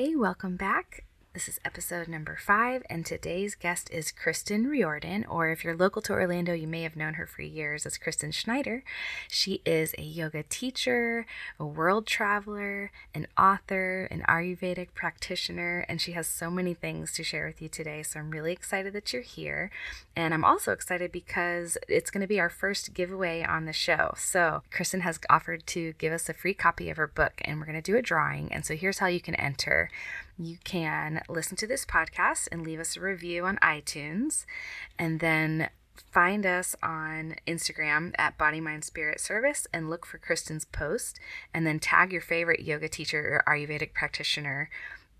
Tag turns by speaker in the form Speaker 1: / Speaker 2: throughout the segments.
Speaker 1: Hey, welcome back. This is episode number five, and today's guest is Kristen Riordan, or if you're local to Orlando, you may have known her for years as Kristen Schneider. She is a yoga teacher, a world traveler, an author, an Ayurvedic practitioner, and she has so many things to share with you today. So I'm really excited that you're here. And I'm also excited because it's going to be our first giveaway on the show. So Kristen has offered to give us a free copy of her book, and we're going to do a drawing. And so here's how you can enter you can listen to this podcast and leave us a review on iTunes. And then find us on Instagram at Body Mind Spirit Service and look for Kristen's post. And then tag your favorite yoga teacher or Ayurvedic practitioner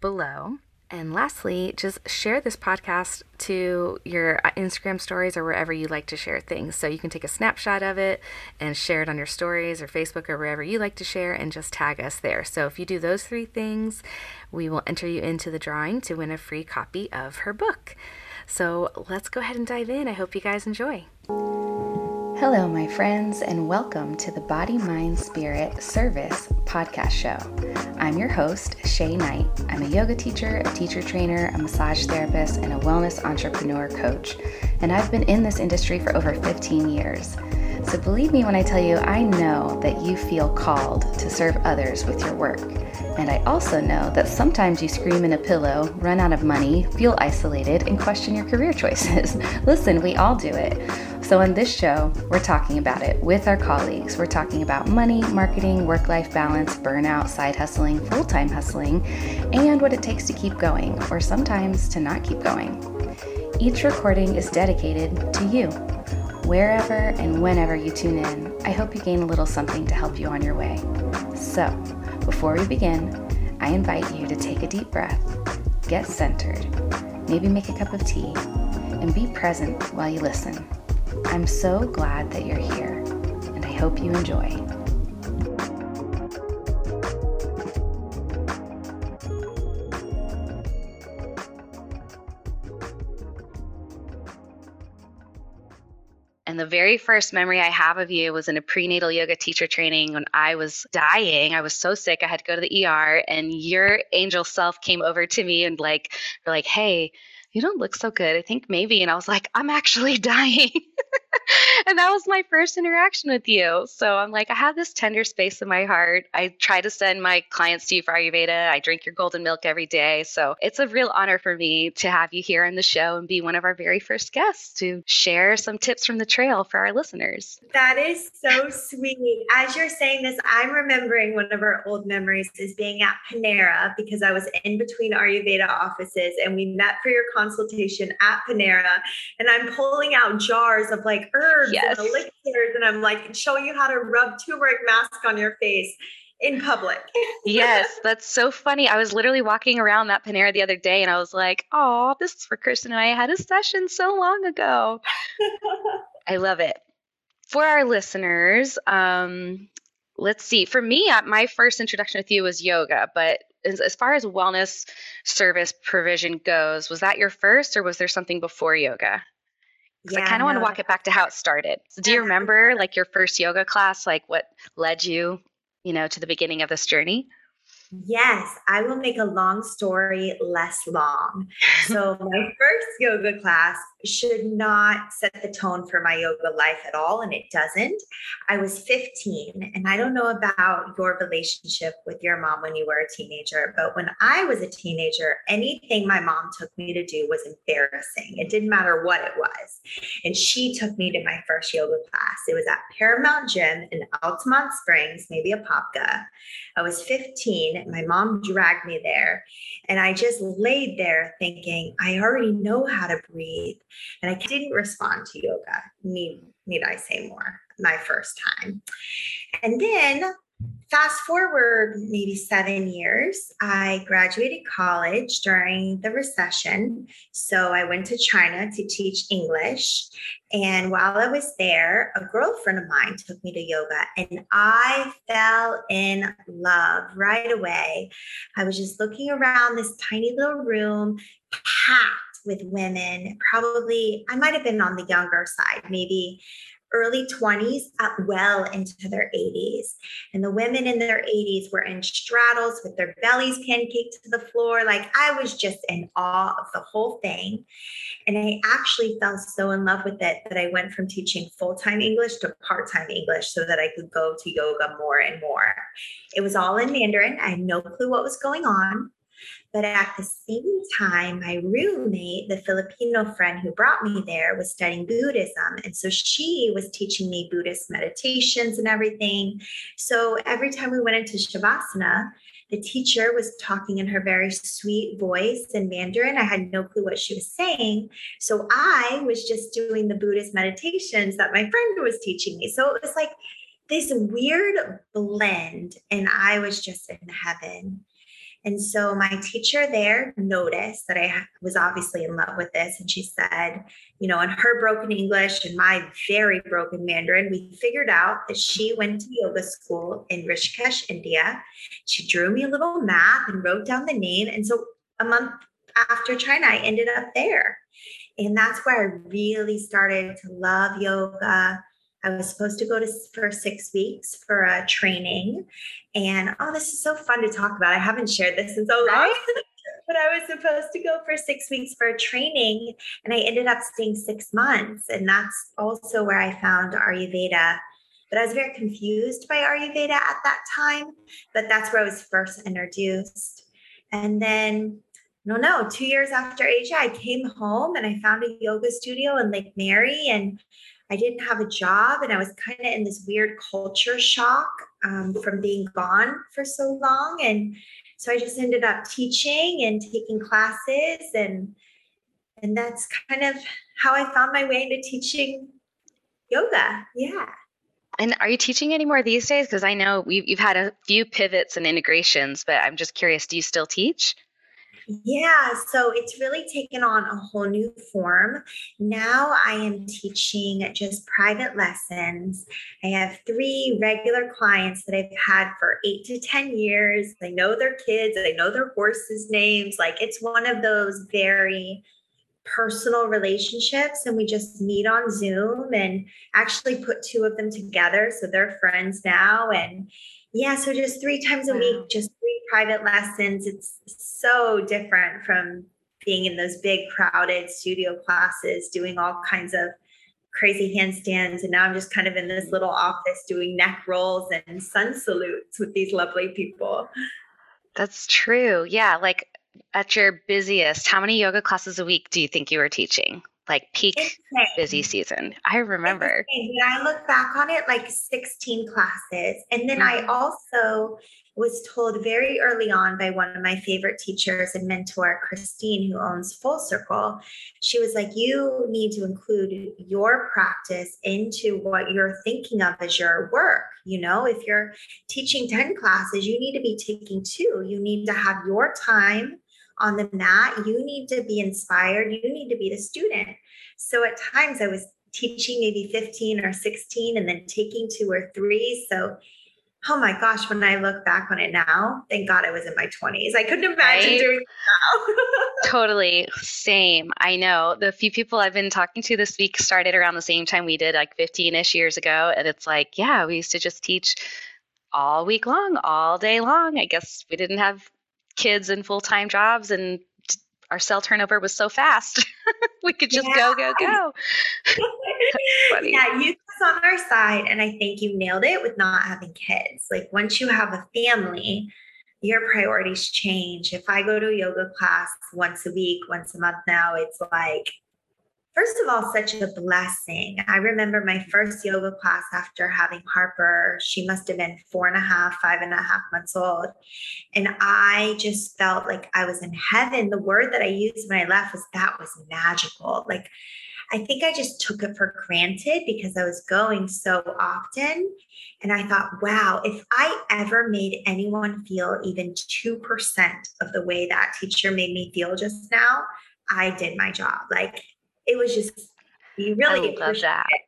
Speaker 1: below. And lastly, just share this podcast to your uh, Instagram stories or wherever you like to share things. So you can take a snapshot of it and share it on your stories or Facebook or wherever you like to share and just tag us there. So if you do those three things, we will enter you into the drawing to win a free copy of her book. So let's go ahead and dive in. I hope you guys enjoy. Hello, my friends, and welcome to the Body, Mind, Spirit Service podcast show. I'm your host, Shea Knight. I'm a yoga teacher, a teacher trainer, a massage therapist, and a wellness entrepreneur coach. And I've been in this industry for over 15 years. So believe me when I tell you, I know that you feel called to serve others with your work. And I also know that sometimes you scream in a pillow, run out of money, feel isolated, and question your career choices. Listen, we all do it. So, on this show, we're talking about it with our colleagues. We're talking about money, marketing, work life balance, burnout, side hustling, full time hustling, and what it takes to keep going, or sometimes to not keep going. Each recording is dedicated to you. Wherever and whenever you tune in, I hope you gain a little something to help you on your way. So, before we begin, I invite you to take a deep breath, get centered, maybe make a cup of tea, and be present while you listen. I'm so glad that you're here, and I hope you enjoy. Very first memory I have of you was in a prenatal yoga teacher training when I was dying. I was so sick, I had to go to the ER, and your angel self came over to me and like, like, hey, you don't look so good. I think maybe. And I was like, I'm actually dying. and that was my first interaction with you. So I'm like, I have this tender space in my heart. I try to send my clients to you for Ayurveda. I drink your golden milk every day. So it's a real honor for me to have you here on the show and be one of our very first guests to share some tips from the trail for our listeners.
Speaker 2: That is so sweet. As you're saying this, I'm remembering one of our old memories is being at Panera because I was in between Ayurveda offices and we met for your consultation at Panera. And I'm pulling out jars of like herbs yes. and elixirs, and I'm like showing you how to rub turmeric mask on your face in public.
Speaker 1: yes, that's so funny. I was literally walking around that Panera the other day and I was like, oh, this is for Kristen and I had a session so long ago. I love it. For our listeners, um, let's see. For me, uh, my first introduction with you was yoga, but as, as far as wellness service provision goes, was that your first or was there something before yoga? Yeah, I kind of no. want to walk it back to how it started. So do you remember like your first yoga class, like what led you, you know, to the beginning of this journey?
Speaker 2: Yes, I will make a long story less long. So, my first yoga class should not set the tone for my yoga life at all, and it doesn't. I was 15, and I don't know about your relationship with your mom when you were a teenager, but when I was a teenager, anything my mom took me to do was embarrassing. It didn't matter what it was. And she took me to my first yoga class. It was at Paramount Gym in Altamonte Springs, maybe Apopka. I was 15 my mom dragged me there. And I just laid there thinking, I already know how to breathe. And I didn't respond to yoga. Need, need I say more? My first time. And then fast forward maybe seven years, I graduated college during the recession. So I went to China to teach English. And while I was there, a girlfriend of mine took me to yoga and I fell in love right away. I was just looking around this tiny little room, packed with women. Probably, I might have been on the younger side, maybe early 20s up well into their 80s. And the women in their 80s were in straddles with their bellies pancaked to the floor. Like I was just in awe of the whole thing. And I actually fell so in love with it that I went from teaching full time English to part time English so that I could go to yoga more and more. It was all in Mandarin. I had no clue what was going on. But at the same time, my roommate, the Filipino friend who brought me there, was studying Buddhism. And so she was teaching me Buddhist meditations and everything. So every time we went into Shavasana, the teacher was talking in her very sweet voice in Mandarin. I had no clue what she was saying. So I was just doing the Buddhist meditations that my friend was teaching me. So it was like this weird blend, and I was just in heaven. And so my teacher there noticed that I was obviously in love with this. And she said, you know, in her broken English and my very broken Mandarin, we figured out that she went to yoga school in Rishikesh, India. She drew me a little map and wrote down the name. And so a month after China, I ended up there. And that's where I really started to love yoga I was supposed to go to for six weeks for a training. And oh, this is so fun to talk about. I haven't shared this in so long. but I was supposed to go for six weeks for a training, and I ended up staying six months. And that's also where I found Ayurveda. But I was very confused by Ayurveda at that time. But that's where I was first introduced. And then no, no, two years after Asia, I came home and I found a yoga studio in Lake Mary and I didn't have a job and I was kind of in this weird culture shock um, from being gone for so long. And so I just ended up teaching and taking classes and and that's kind of how I found my way into teaching yoga. Yeah.
Speaker 1: And are you teaching anymore these days? Because I know we've, you've had a few pivots and integrations, but I'm just curious, do you still teach?
Speaker 2: Yeah, so it's really taken on a whole new form. Now I am teaching just private lessons. I have three regular clients that I've had for eight to 10 years. I know their kids, I know their horses' names. Like it's one of those very personal relationships and we just meet on Zoom and actually put two of them together so they're friends now and yeah so just three times a week just private lessons. It's so different from being in those big crowded studio classes doing all kinds of crazy handstands. And now i'm just kind of in this little office doing neck rolls and sun salutes with these lovely people.
Speaker 1: That's true. Yeah like at your busiest how many yoga classes a week do you think you were teaching like peak busy season i remember
Speaker 2: when i look back on it like 16 classes and then mm-hmm. i also was told very early on by one of my favorite teachers and mentor, Christine, who owns Full Circle. She was like, You need to include your practice into what you're thinking of as your work. You know, if you're teaching 10 classes, you need to be taking two. You need to have your time on the mat. You need to be inspired. You need to be the student. So at times I was teaching maybe 15 or 16 and then taking two or three. So oh my gosh, when I look back on it now, thank God I was in my 20s. I couldn't imagine right? doing that
Speaker 1: now. totally. Same. I know. The few people I've been talking to this week started around the same time we did, like 15 ish years ago. And it's like, yeah, we used to just teach all week long, all day long. I guess we didn't have kids and full time jobs and our cell turnover was so fast. we could just yeah. go, go, go.
Speaker 2: yeah, you was on our side, and I think you nailed it with not having kids. Like once you have a family, your priorities change. If I go to a yoga class once a week, once a month now, it's like first of all, such a blessing. I remember my first yoga class after having Harper. She must have been four and a half, five and a half months old. And I just felt like I was in heaven. The word that I used when I left was that was magical. Like, I think I just took it for granted because I was going so often. And I thought, wow, if I ever made anyone feel even 2% of the way that teacher made me feel just now, I did my job. Like, it was just you really
Speaker 1: I love that. It.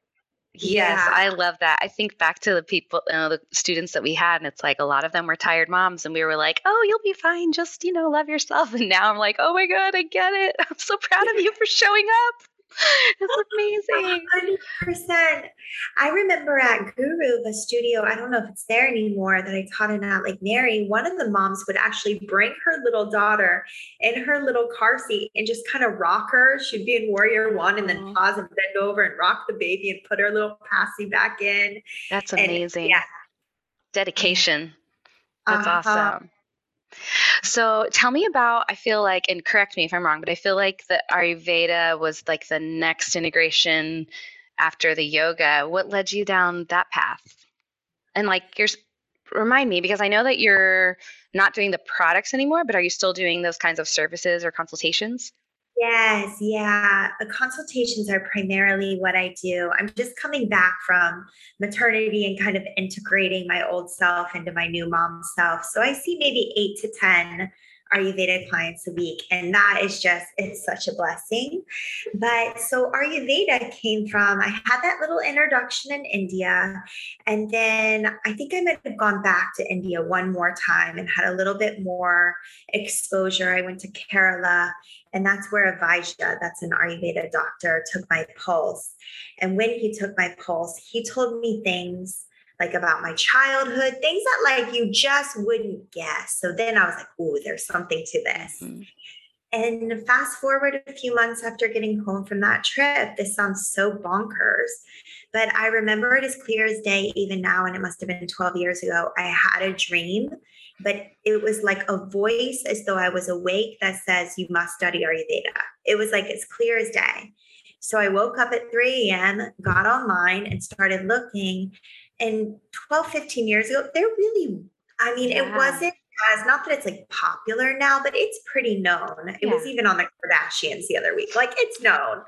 Speaker 1: Yes, yeah. I love that. I think back to the people, you know, the students that we had, and it's like a lot of them were tired moms, and we were like, "Oh, you'll be fine. Just you know, love yourself." And now I'm like, "Oh my god, I get it. I'm so proud of you for showing up." it's amazing.
Speaker 2: 100%. I remember at Guru, the studio, I don't know if it's there anymore, that I taught in at Lake Mary. One of the moms would actually bring her little daughter in her little car seat and just kind of rock her. She'd be in Warrior One and then pause and bend over and rock the baby and put her little passy back in.
Speaker 1: That's amazing. And, yeah. Dedication. That's uh-huh. awesome. So tell me about, I feel like, and correct me if I'm wrong, but I feel like the Ayurveda was like the next integration after the yoga. What led you down that path? And like, you're, remind me, because I know that you're not doing the products anymore, but are you still doing those kinds of services or consultations?
Speaker 2: Yes, yeah. The consultations are primarily what I do. I'm just coming back from maternity and kind of integrating my old self into my new mom self. So I see maybe eight to 10 Ayurveda clients a week. And that is just, it's such a blessing. But so Ayurveda came from, I had that little introduction in India. And then I think I might have gone back to India one more time and had a little bit more exposure. I went to Kerala, and that's where Vaidya, that's an Ayurveda doctor, took my pulse. And when he took my pulse, he told me things like about my childhood, things that like you just wouldn't guess. So then I was like, oh, there's something to this. Mm-hmm. And fast forward a few months after getting home from that trip, this sounds so bonkers, but I remember it as clear as day, even now, and it must have been 12 years ago. I had a dream, but it was like a voice as though I was awake that says, You must study Ayurveda. It was like as clear as day. So I woke up at 3 a.m., got online, and started looking and 12, 15 years ago, they're really, I mean, yeah. it wasn't as not that it's like popular now, but it's pretty known. It yeah. was even on the Kardashians the other week. Like it's known.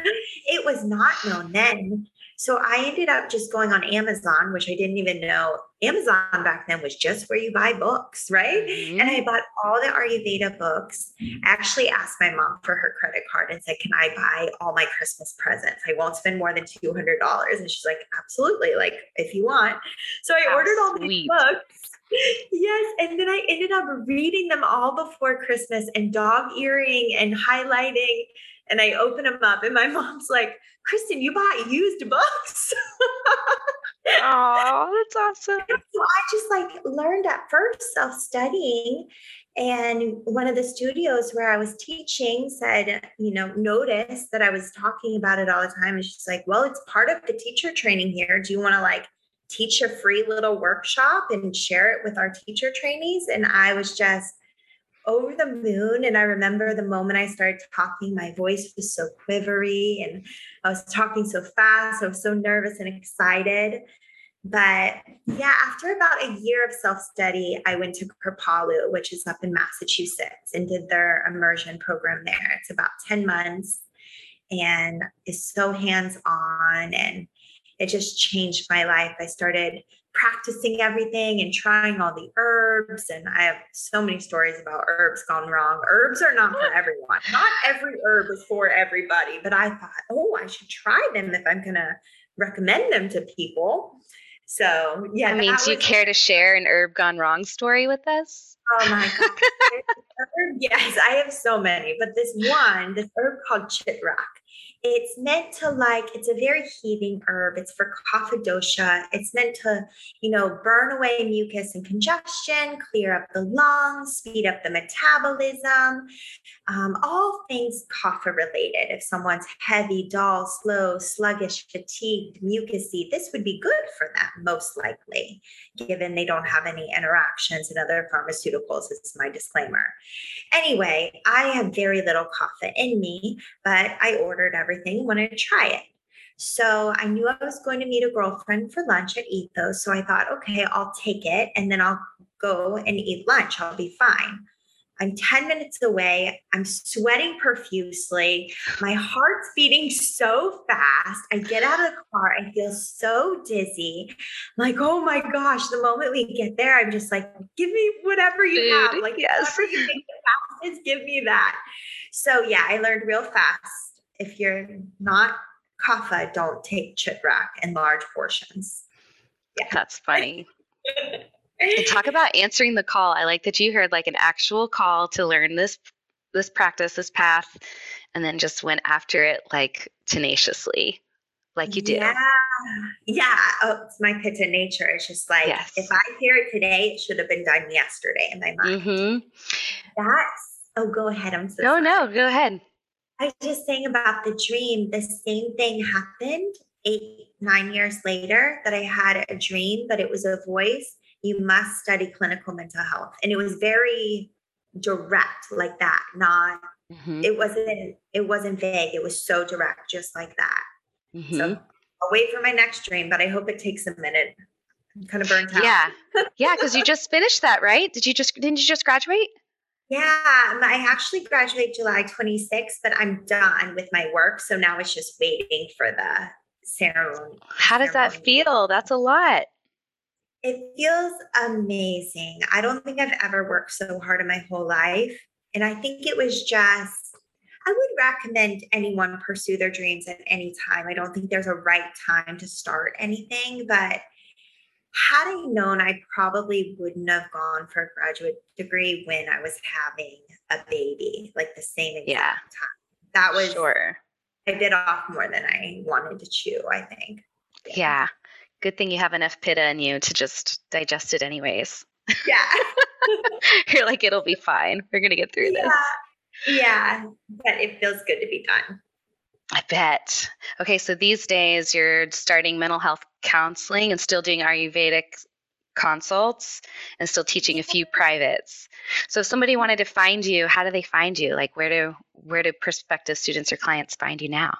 Speaker 2: It was not known then. So I ended up just going on Amazon, which I didn't even know. Amazon back then was just where you buy books, right? Mm-hmm. And I bought all the Ayurveda books. I actually asked my mom for her credit card and said, Can I buy all my Christmas presents? I won't spend more than $200. And she's like, Absolutely. Like, if you want. So I How ordered all sweet. these books. Yes. And then I ended up reading them all before Christmas and dog earing and highlighting. And I open them up, and my mom's like, Kristen, you bought used books.
Speaker 1: oh, that's awesome.
Speaker 2: So I just like learned at first self studying. And one of the studios where I was teaching said, you know, noticed that I was talking about it all the time. And she's like, well, it's part of the teacher training here. Do you want to like teach a free little workshop and share it with our teacher trainees? And I was just, over the moon. And I remember the moment I started talking, my voice was so quivery and I was talking so fast. I was so nervous and excited. But yeah, after about a year of self study, I went to Kripalu, which is up in Massachusetts, and did their immersion program there. It's about 10 months and is so hands on and it just changed my life. I started practicing everything and trying all the herbs. And I have so many stories about herbs gone wrong. Herbs are not for everyone. Not every herb is for everybody. But I thought, oh, I should try them if I'm going to recommend them to people. So, yeah.
Speaker 1: I mean, do you care to share an herb gone wrong story with us?
Speaker 2: Oh my God. yes, I have so many. But this one, this herb called chitrak, it's meant to like it's a very healing herb. It's for kapha it's meant to you know burn away mucus and congestion clear up the lungs speed up the metabolism um, all things kapha related. If someone's heavy dull slow sluggish fatigued mucusy this would be good for them most likely given they don't have any interactions in other pharmaceuticals is my disclaimer. Anyway i have very little kapha in me but i ordered everything everything, wanted to try it. So I knew I was going to meet a girlfriend for lunch at Ethos. So I thought, okay, I'll take it and then I'll go and eat lunch. I'll be fine. I'm 10 minutes away. I'm sweating profusely. My heart's beating so fast. I get out of the car. I feel so dizzy. I'm like, oh my gosh. The moment we get there, I'm just like, give me whatever you Food, have. Like, yes. whatever you think the fastest, give me that. So yeah, I learned real fast if you're not kapha, don't take chitrak in large portions.
Speaker 1: Yeah. That's funny. talk about answering the call. I like that you heard like an actual call to learn this this practice, this path. and then just went after it like tenaciously, like you do.
Speaker 2: Yeah. Yeah. Oh, it's my pitta nature. It's just like, yes. if I hear it today, it should have been done yesterday in my mind. Mm-hmm. That's, oh, go ahead. I'm so
Speaker 1: No, sorry. no, go ahead.
Speaker 2: I was just saying about the dream, the same thing happened eight, nine years later that I had a dream, but it was a voice. You must study clinical mental health. And it was very direct like that, not mm-hmm. it wasn't it wasn't vague. It was so direct, just like that. Mm-hmm. So I'll wait for my next dream, but I hope it takes a minute. I'm kind of burnt out.
Speaker 1: Yeah. Yeah, because you just finished that, right? Did you just didn't you just graduate?
Speaker 2: Yeah, um, I actually graduate July 26th, but I'm done with my work. So now it's just waiting for the ceremony.
Speaker 1: How does ceremony. that feel? That's a lot.
Speaker 2: It feels amazing. I don't think I've ever worked so hard in my whole life. And I think it was just, I would recommend anyone pursue their dreams at any time. I don't think there's a right time to start anything, but had I known, I probably wouldn't have gone for a graduate degree when I was having a baby, like the same exact yeah. time. That was sure. I bit off more than I wanted to chew, I think.
Speaker 1: Yeah. yeah. Good thing you have enough pitta in you to just digest it anyways.
Speaker 2: Yeah.
Speaker 1: You're like, it'll be fine. We're gonna get through
Speaker 2: yeah. this. Yeah. But it feels good to be done.
Speaker 1: I bet. Okay, so these days you're starting mental health counseling and still doing Ayurvedic consults and still teaching a few privates. So if somebody wanted to find you, how do they find you? Like where do where do prospective students or clients find you now?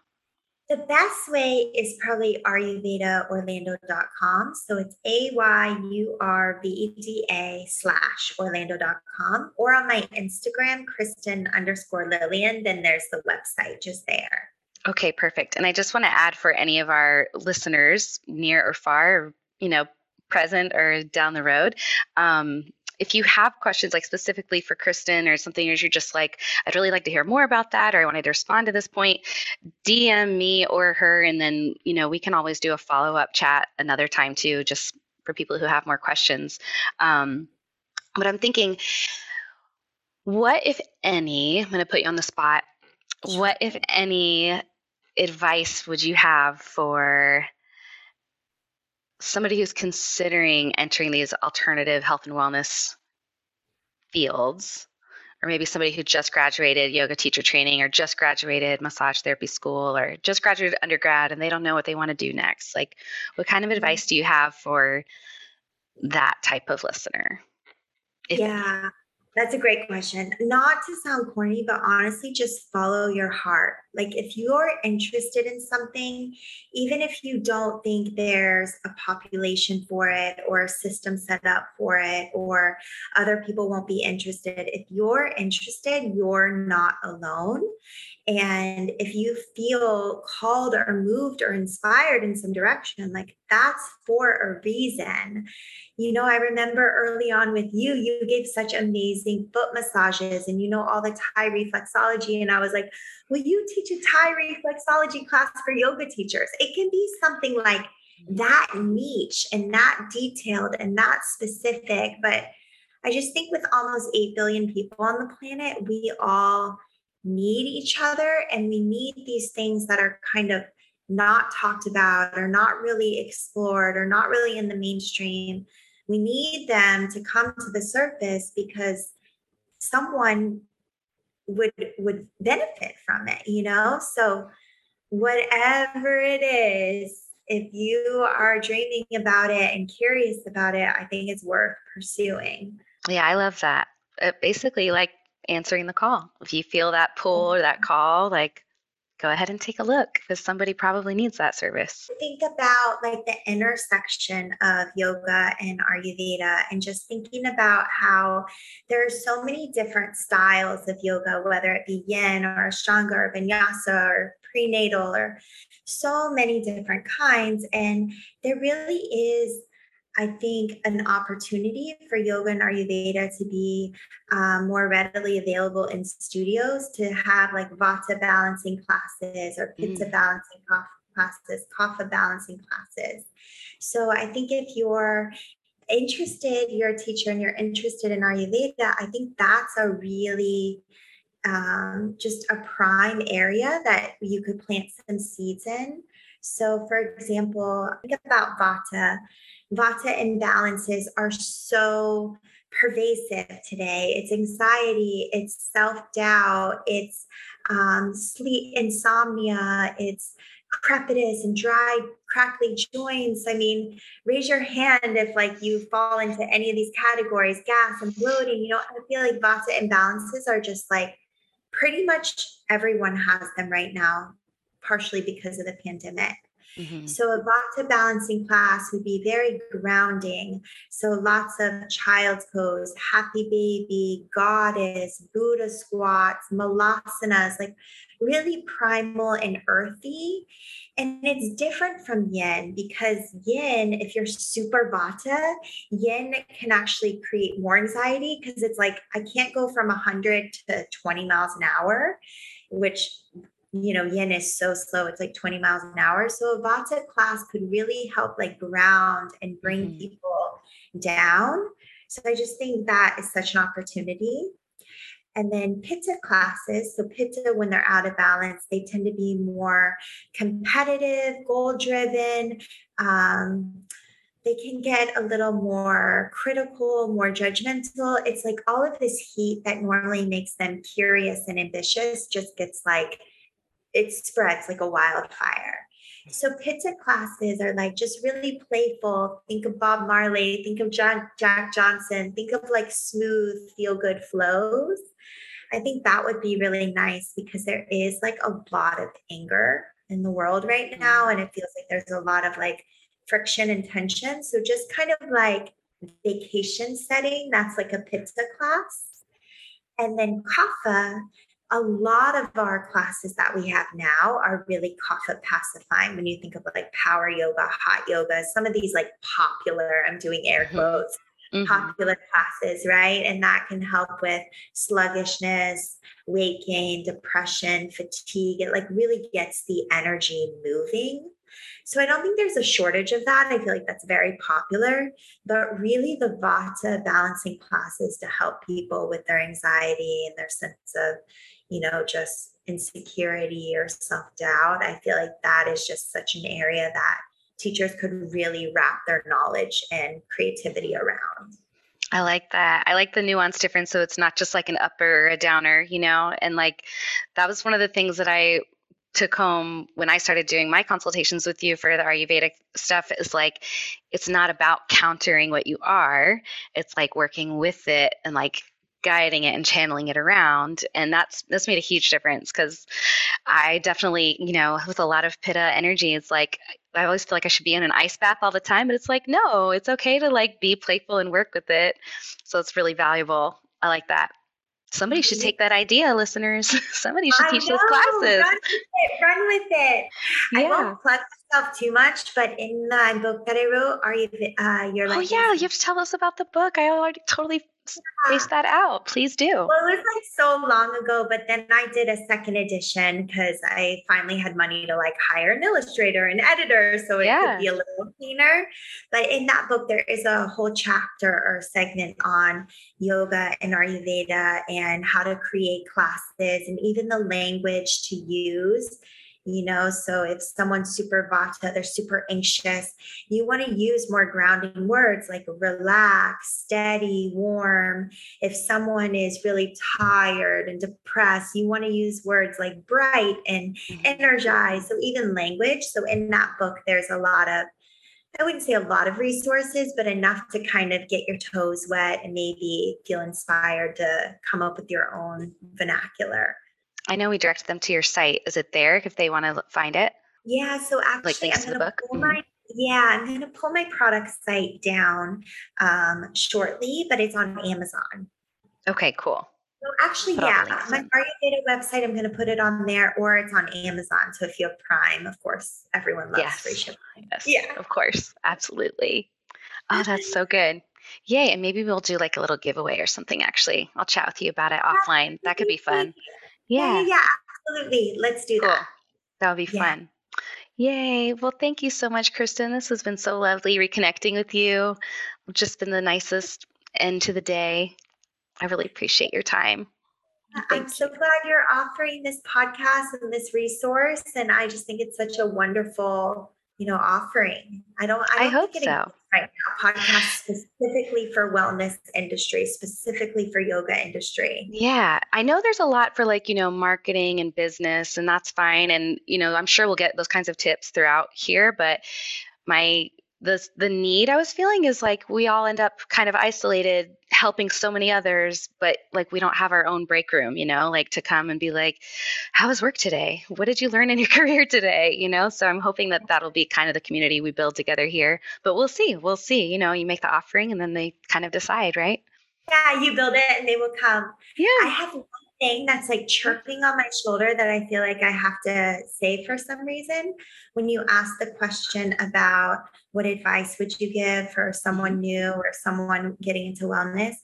Speaker 2: The best way is probably ayurvedaorlando.com. So it's A Y U R V E D A slash orlando.com or on my Instagram, Kristen underscore Lillian. Then there's the website just there.
Speaker 1: Okay, perfect. And I just want to add for any of our listeners, near or far, you know, present or down the road, um, if you have questions like specifically for Kristen or something, or you're just like, I'd really like to hear more about that, or I wanted to respond to this point, DM me or her, and then you know we can always do a follow up chat another time too, just for people who have more questions. Um, but I'm thinking, what if any? I'm going to put you on the spot. What if any advice would you have for somebody who's considering entering these alternative health and wellness fields? Or maybe somebody who just graduated yoga teacher training or just graduated massage therapy school or just graduated undergrad and they don't know what they want to do next. Like what kind of mm-hmm. advice do you have for that type of listener?
Speaker 2: If, yeah that's a great question. Not to sound corny, but honestly, just follow your heart. Like, if you're interested in something, even if you don't think there's a population for it or a system set up for it, or other people won't be interested, if you're interested, you're not alone. And if you feel called or moved or inspired in some direction, like that's for a reason. You know, I remember early on with you, you gave such amazing foot massages and you know all the Thai reflexology. And I was like, will you teach a Thai reflexology class for yoga teachers? It can be something like that niche and that detailed and that specific. But I just think with almost 8 billion people on the planet, we all need each other and we need these things that are kind of not talked about or not really explored or not really in the mainstream. We need them to come to the surface because someone would would benefit from it, you know? So whatever it is, if you are dreaming about it and curious about it, I think it's worth pursuing.
Speaker 1: Yeah, I love that. Uh, basically, like answering the call. If you feel that pull or that mm-hmm. call, like go ahead and take a look because somebody probably needs that service.
Speaker 2: Think about like the intersection of yoga and Ayurveda and just thinking about how there are so many different styles of yoga, whether it be yin or ashtanga or vinyasa or prenatal or so many different kinds. And there really is I think an opportunity for yoga and Ayurveda to be um, more readily available in studios to have like Vata balancing classes or Pitta mm. balancing classes, Kapha balancing classes. So I think if you're interested, you're a teacher and you're interested in Ayurveda, I think that's a really um, just a prime area that you could plant some seeds in. So, for example, think about Vata. Vata imbalances are so pervasive today. It's anxiety, it's self doubt, it's um, sleep insomnia, it's crepitus and dry crackly joints i mean raise your hand if like you fall into any of these categories gas and bloating you know i feel like vata imbalances are just like pretty much everyone has them right now partially because of the pandemic Mm-hmm. So a Vata balancing class would be very grounding. So lots of child's pose, happy baby, goddess, Buddha squats, malasanas, like really primal and earthy. And it's different from yin because yin, if you're super vata, yin can actually create more anxiety because it's like, I can't go from 100 to 20 miles an hour, which you know, yin is so slow. It's like 20 miles an hour. So a Vata class could really help like ground and bring mm-hmm. people down. So I just think that is such an opportunity. And then Pitta classes. So Pitta, when they're out of balance, they tend to be more competitive, goal driven. Um, they can get a little more critical, more judgmental. It's like all of this heat that normally makes them curious and ambitious just gets like it spreads like a wildfire. So Pitta classes are like just really playful. Think of Bob Marley, think of John, Jack Johnson, think of like smooth, feel good flows. I think that would be really nice because there is like a lot of anger in the world right now. Mm. And it feels like there's a lot of like friction and tension. So just kind of like vacation setting, that's like a Pitta class. And then Kapha a lot of our classes that we have now are really kapha pacifying when you think of like power yoga hot yoga some of these like popular i'm doing air mm-hmm. quotes mm-hmm. popular classes right and that can help with sluggishness weight gain depression fatigue it like really gets the energy moving so I don't think there's a shortage of that. I feel like that's very popular, but really the Vata balancing classes to help people with their anxiety and their sense of, you know, just insecurity or self doubt. I feel like that is just such an area that teachers could really wrap their knowledge and creativity around.
Speaker 1: I like that. I like the nuance difference. So it's not just like an upper or a downer, you know? And like that was one of the things that I took home when I started doing my consultations with you for the Ayurvedic stuff is like it's not about countering what you are. It's like working with it and like guiding it and channeling it around and that's that's made a huge difference because i definitely you know with a lot of pitta energy it's like i always feel like i should be in an ice bath all the time but it's like no it's okay to like be playful and work with it. So it's really valuable. I like that. Somebody should take that idea listeners. Somebody should teach know, those classes.
Speaker 2: run with it, run with it. Yeah. i won't plug myself too much but in the book that i wrote are you uh, you're
Speaker 1: like oh yeah you have to tell us about the book. I already totally space that out. Please do.
Speaker 2: Well, it was like so long ago, but then I did a second edition because I finally had money to like hire an illustrator and editor so it yeah. could be a little cleaner. But in that book, there is a whole chapter or segment on yoga and Ayurveda and how to create classes and even the language to use you know so if someone's super vata they're super anxious you want to use more grounding words like relax steady warm if someone is really tired and depressed you want to use words like bright and mm-hmm. energized so even language so in that book there's a lot of I wouldn't say a lot of resources, but enough to kind of get your toes wet and maybe feel inspired to come up with your own vernacular.
Speaker 1: I know we directed them to your site. Is it there if they want to find it?
Speaker 2: Yeah. So actually, like links I'm to the book. My, yeah, I'm going to pull my product site down um, shortly, but it's on Amazon.
Speaker 1: Okay. Cool.
Speaker 2: So actually, put yeah, my Ayurveda website, I'm going to put it on there, or it's on Amazon. So if you have Prime, of course, everyone loves yes. free shipping.
Speaker 1: Yes. Yeah. Of course. Absolutely. Oh, that's so good. Yay. And maybe we'll do like a little giveaway or something, actually. I'll chat with you about it offline. That could be fun.
Speaker 2: Yeah. Yeah, yeah, absolutely. Let's do cool. that.
Speaker 1: That'll be yeah. fun. Yay. Well, thank you so much, Kristen. This has been so lovely reconnecting with you. Just been the nicest end to the day. I really appreciate your time.
Speaker 2: I'm so glad you're offering this podcast and this resource. And I just think it's such a wonderful, you know, offering. I don't, I, don't
Speaker 1: I hope so.
Speaker 2: Right now, podcast specifically for wellness industry, specifically for yoga industry.
Speaker 1: Yeah, I know there's a lot for like, you know, marketing and business, and that's fine. And, you know, I'm sure we'll get those kinds of tips throughout here, but my the the need I was feeling is like we all end up kind of isolated helping so many others but like we don't have our own break room you know like to come and be like how was work today? What did you learn in your career today? You know? So i'm hoping that that'll be kind of the community we build together here but we'll see we'll see. You know you make the offering and then they kind of decide right?
Speaker 2: Yeah you build it and they will come.
Speaker 1: Yeah.
Speaker 2: I have one thing that's like chirping on my shoulder that I feel like I have to say for some reason. When you ask the question about what advice would you give for someone new or someone getting into wellness,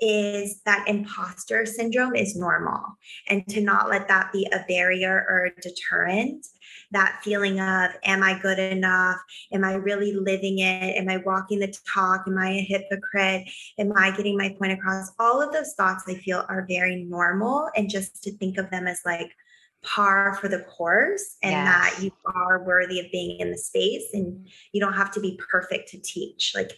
Speaker 2: is that imposter syndrome is normal. And to not let that be a barrier or a deterrent that feeling of, am I good enough? Am I really living it? Am I walking the talk? Am I a hypocrite? Am I getting my point across? All of those thoughts I feel are very normal. And just to think of them as like, par for the course and yes. that you are worthy of being in the space and you don't have to be perfect to teach like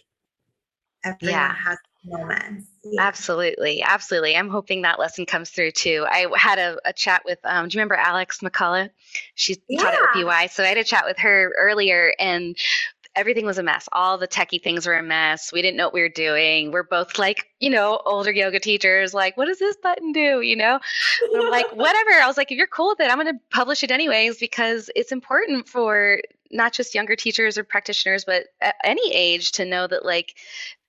Speaker 2: everyone yeah. has moments.
Speaker 1: Yeah. Absolutely. Absolutely. I'm hoping that lesson comes through too. I had a, a chat with, um, do you remember Alex McCullough? She yeah. taught at OPY. So I had a chat with her earlier and everything was a mess. All the techie things were a mess. We didn't know what we were doing. We're both like, you know, older yoga teachers, like, what does this button do? You know? And I'm like, whatever. I was like, if you're cool with it, I'm going to publish it anyways because it's important for not just younger teachers or practitioners, but at any age to know that like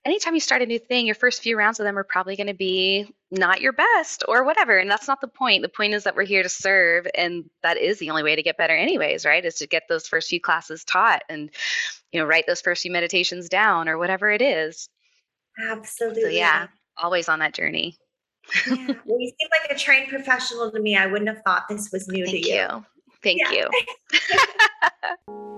Speaker 1: anytime you start a new thing, your first few rounds of them are probably going to be not your best or whatever. And that's not the point. The point is that we're here to serve. And that is the only way to get better, anyways, right? Is to get those first few classes taught and, you know, write those first few meditations down or whatever it is.
Speaker 2: Absolutely.
Speaker 1: So, yeah, always on that journey.
Speaker 2: yeah. Well, you seem like a trained professional to me. I wouldn't have thought this was new
Speaker 1: Thank
Speaker 2: to
Speaker 1: you.
Speaker 2: you.
Speaker 1: Thank yeah. you.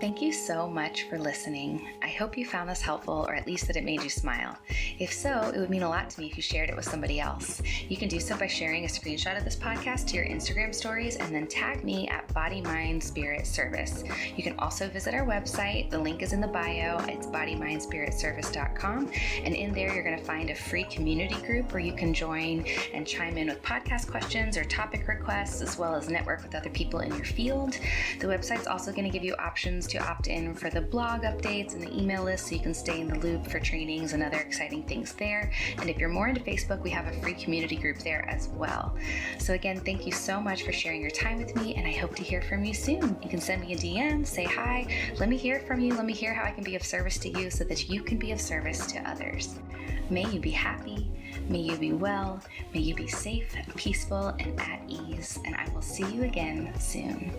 Speaker 1: Thank you so much for listening. I hope you found this helpful or at least that it made you smile. If so, it would mean a lot to me if you shared it with somebody else. You can do so by sharing a screenshot of this podcast to your Instagram stories and then tag me at Body Mind Spirit Service. You can also visit our website. The link is in the bio. It's bodymindspiritservice.com. And in there, you're going to find a free community group where you can join and chime in with podcast questions or topic requests, as well as network with other people in your field. The website's also going to give you options to opt in for the blog updates and the email list so you can stay in the loop for trainings and other exciting things there. And if you're more into Facebook, we have a free community group there as well. So, again, thank you so much for sharing your time with me, and I hope to hear from you soon. You can send me a DM, say hi, let me hear from you, let me hear how I can be of service to you so that you can be of service to others. May you be happy. May you be well. May you be safe, peaceful, and at ease. And I will see you again soon.